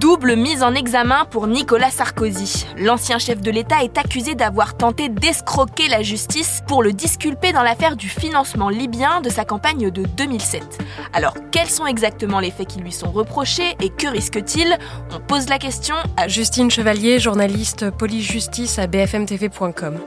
Double mise en examen pour Nicolas Sarkozy. L'ancien chef de l'État est accusé d'avoir tenté d'escroquer la justice pour le disculper dans l'affaire du financement libyen de sa campagne de 2007. Alors, quels sont exactement les faits qui lui sont reprochés et que risque-t-il? On pose la question à Justine Chevalier, journaliste police-justice à bfmtv.com.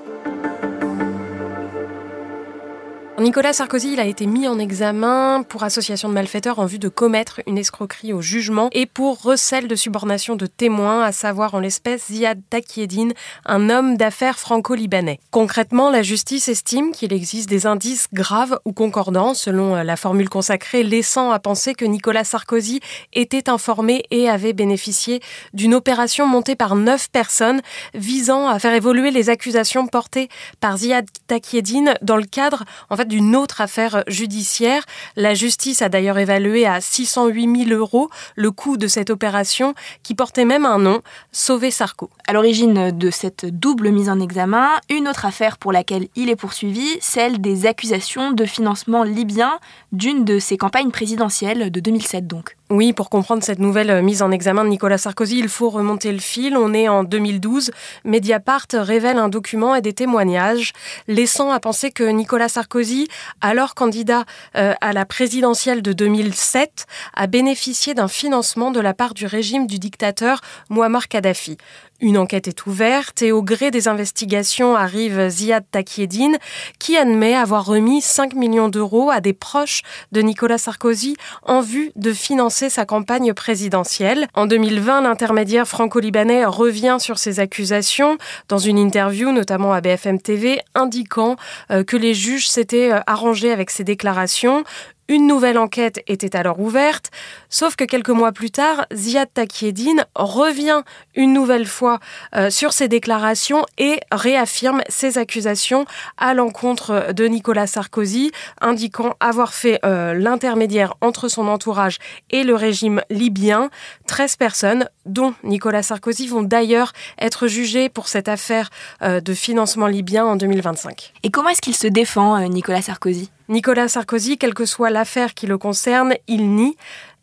Nicolas Sarkozy il a été mis en examen pour association de malfaiteurs en vue de commettre une escroquerie au jugement et pour recel de subornation de témoins, à savoir en l'espèce Ziad Takieddine, un homme d'affaires franco-libanais. Concrètement, la justice estime qu'il existe des indices graves ou concordants, selon la formule consacrée, laissant à penser que Nicolas Sarkozy était informé et avait bénéficié d'une opération montée par neuf personnes visant à faire évoluer les accusations portées par Ziad Takieddine dans le cadre en fait, d'une autre affaire judiciaire. La justice a d'ailleurs évalué à 608 000 euros le coût de cette opération qui portait même un nom, Sauver Sarko. À l'origine de cette double mise en examen, une autre affaire pour laquelle il est poursuivi, celle des accusations de financement libyen d'une de ses campagnes présidentielles de 2007 donc. Oui, pour comprendre cette nouvelle mise en examen de Nicolas Sarkozy, il faut remonter le fil. On est en 2012. Mediapart révèle un document et des témoignages laissant à penser que Nicolas Sarkozy, alors candidat euh, à la présidentielle de 2007, a bénéficié d'un financement de la part du régime du dictateur Muammar Kadhafi. Une enquête est ouverte et au gré des investigations arrive Ziad Takieddine qui admet avoir remis 5 millions d'euros à des proches de Nicolas Sarkozy en vue de financer sa campagne présidentielle. En 2020, l'intermédiaire franco-libanais revient sur ces accusations dans une interview, notamment à BFM TV, indiquant euh, que les juges s'étaient euh, arrangés avec ces déclarations. Une nouvelle enquête était alors ouverte, sauf que quelques mois plus tard, Ziad Takieddine revient une nouvelle fois euh, sur ses déclarations et réaffirme ses accusations à l'encontre de Nicolas Sarkozy, indiquant avoir fait euh, l'intermédiaire entre son entourage et le régime libyen. 13 personnes, dont Nicolas Sarkozy, vont d'ailleurs être jugées pour cette affaire euh, de financement libyen en 2025. Et comment est-ce qu'il se défend, Nicolas Sarkozy? Nicolas Sarkozy, quelle que soit l'affaire qui le concerne, il nie.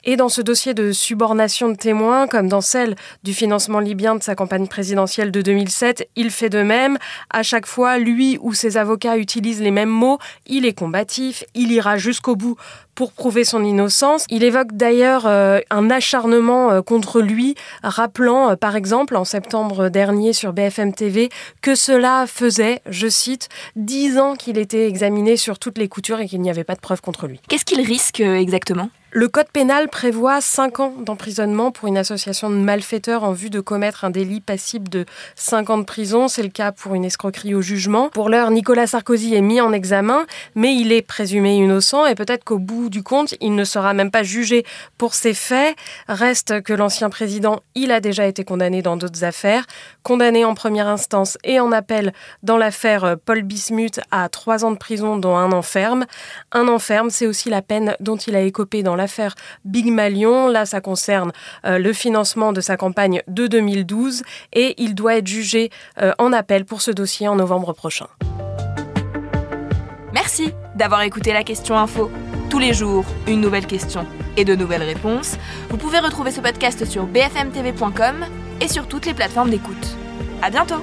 Et dans ce dossier de subornation de témoins, comme dans celle du financement libyen de sa campagne présidentielle de 2007, il fait de même. À chaque fois, lui ou ses avocats utilisent les mêmes mots. Il est combatif, il ira jusqu'au bout pour prouver son innocence. Il évoque d'ailleurs euh, un acharnement euh, contre lui, rappelant euh, par exemple en septembre dernier sur BFM TV que cela faisait, je cite, dix ans qu'il était examiné sur toutes les coutures et qu'il n'y avait pas de preuves contre lui. Qu'est-ce qu'il risque exactement? Le code pénal prévoit 5 ans d'emprisonnement pour une association de malfaiteurs en vue de commettre un délit passible de 5 ans de prison. C'est le cas pour une escroquerie au jugement. Pour l'heure, Nicolas Sarkozy est mis en examen, mais il est présumé innocent et peut-être qu'au bout du compte, il ne sera même pas jugé pour ces faits. Reste que l'ancien président, il a déjà été condamné dans d'autres affaires, condamné en première instance et en appel dans l'affaire Paul Bismuth à 3 ans de prison dont un an ferme. Un an ferme, c'est aussi la peine dont il a écopé dans l'affaire Big Malion. Là, ça concerne euh, le financement de sa campagne de 2012 et il doit être jugé euh, en appel pour ce dossier en novembre prochain. Merci d'avoir écouté la question info. Tous les jours, une nouvelle question et de nouvelles réponses. Vous pouvez retrouver ce podcast sur bfmtv.com et sur toutes les plateformes d'écoute. À bientôt!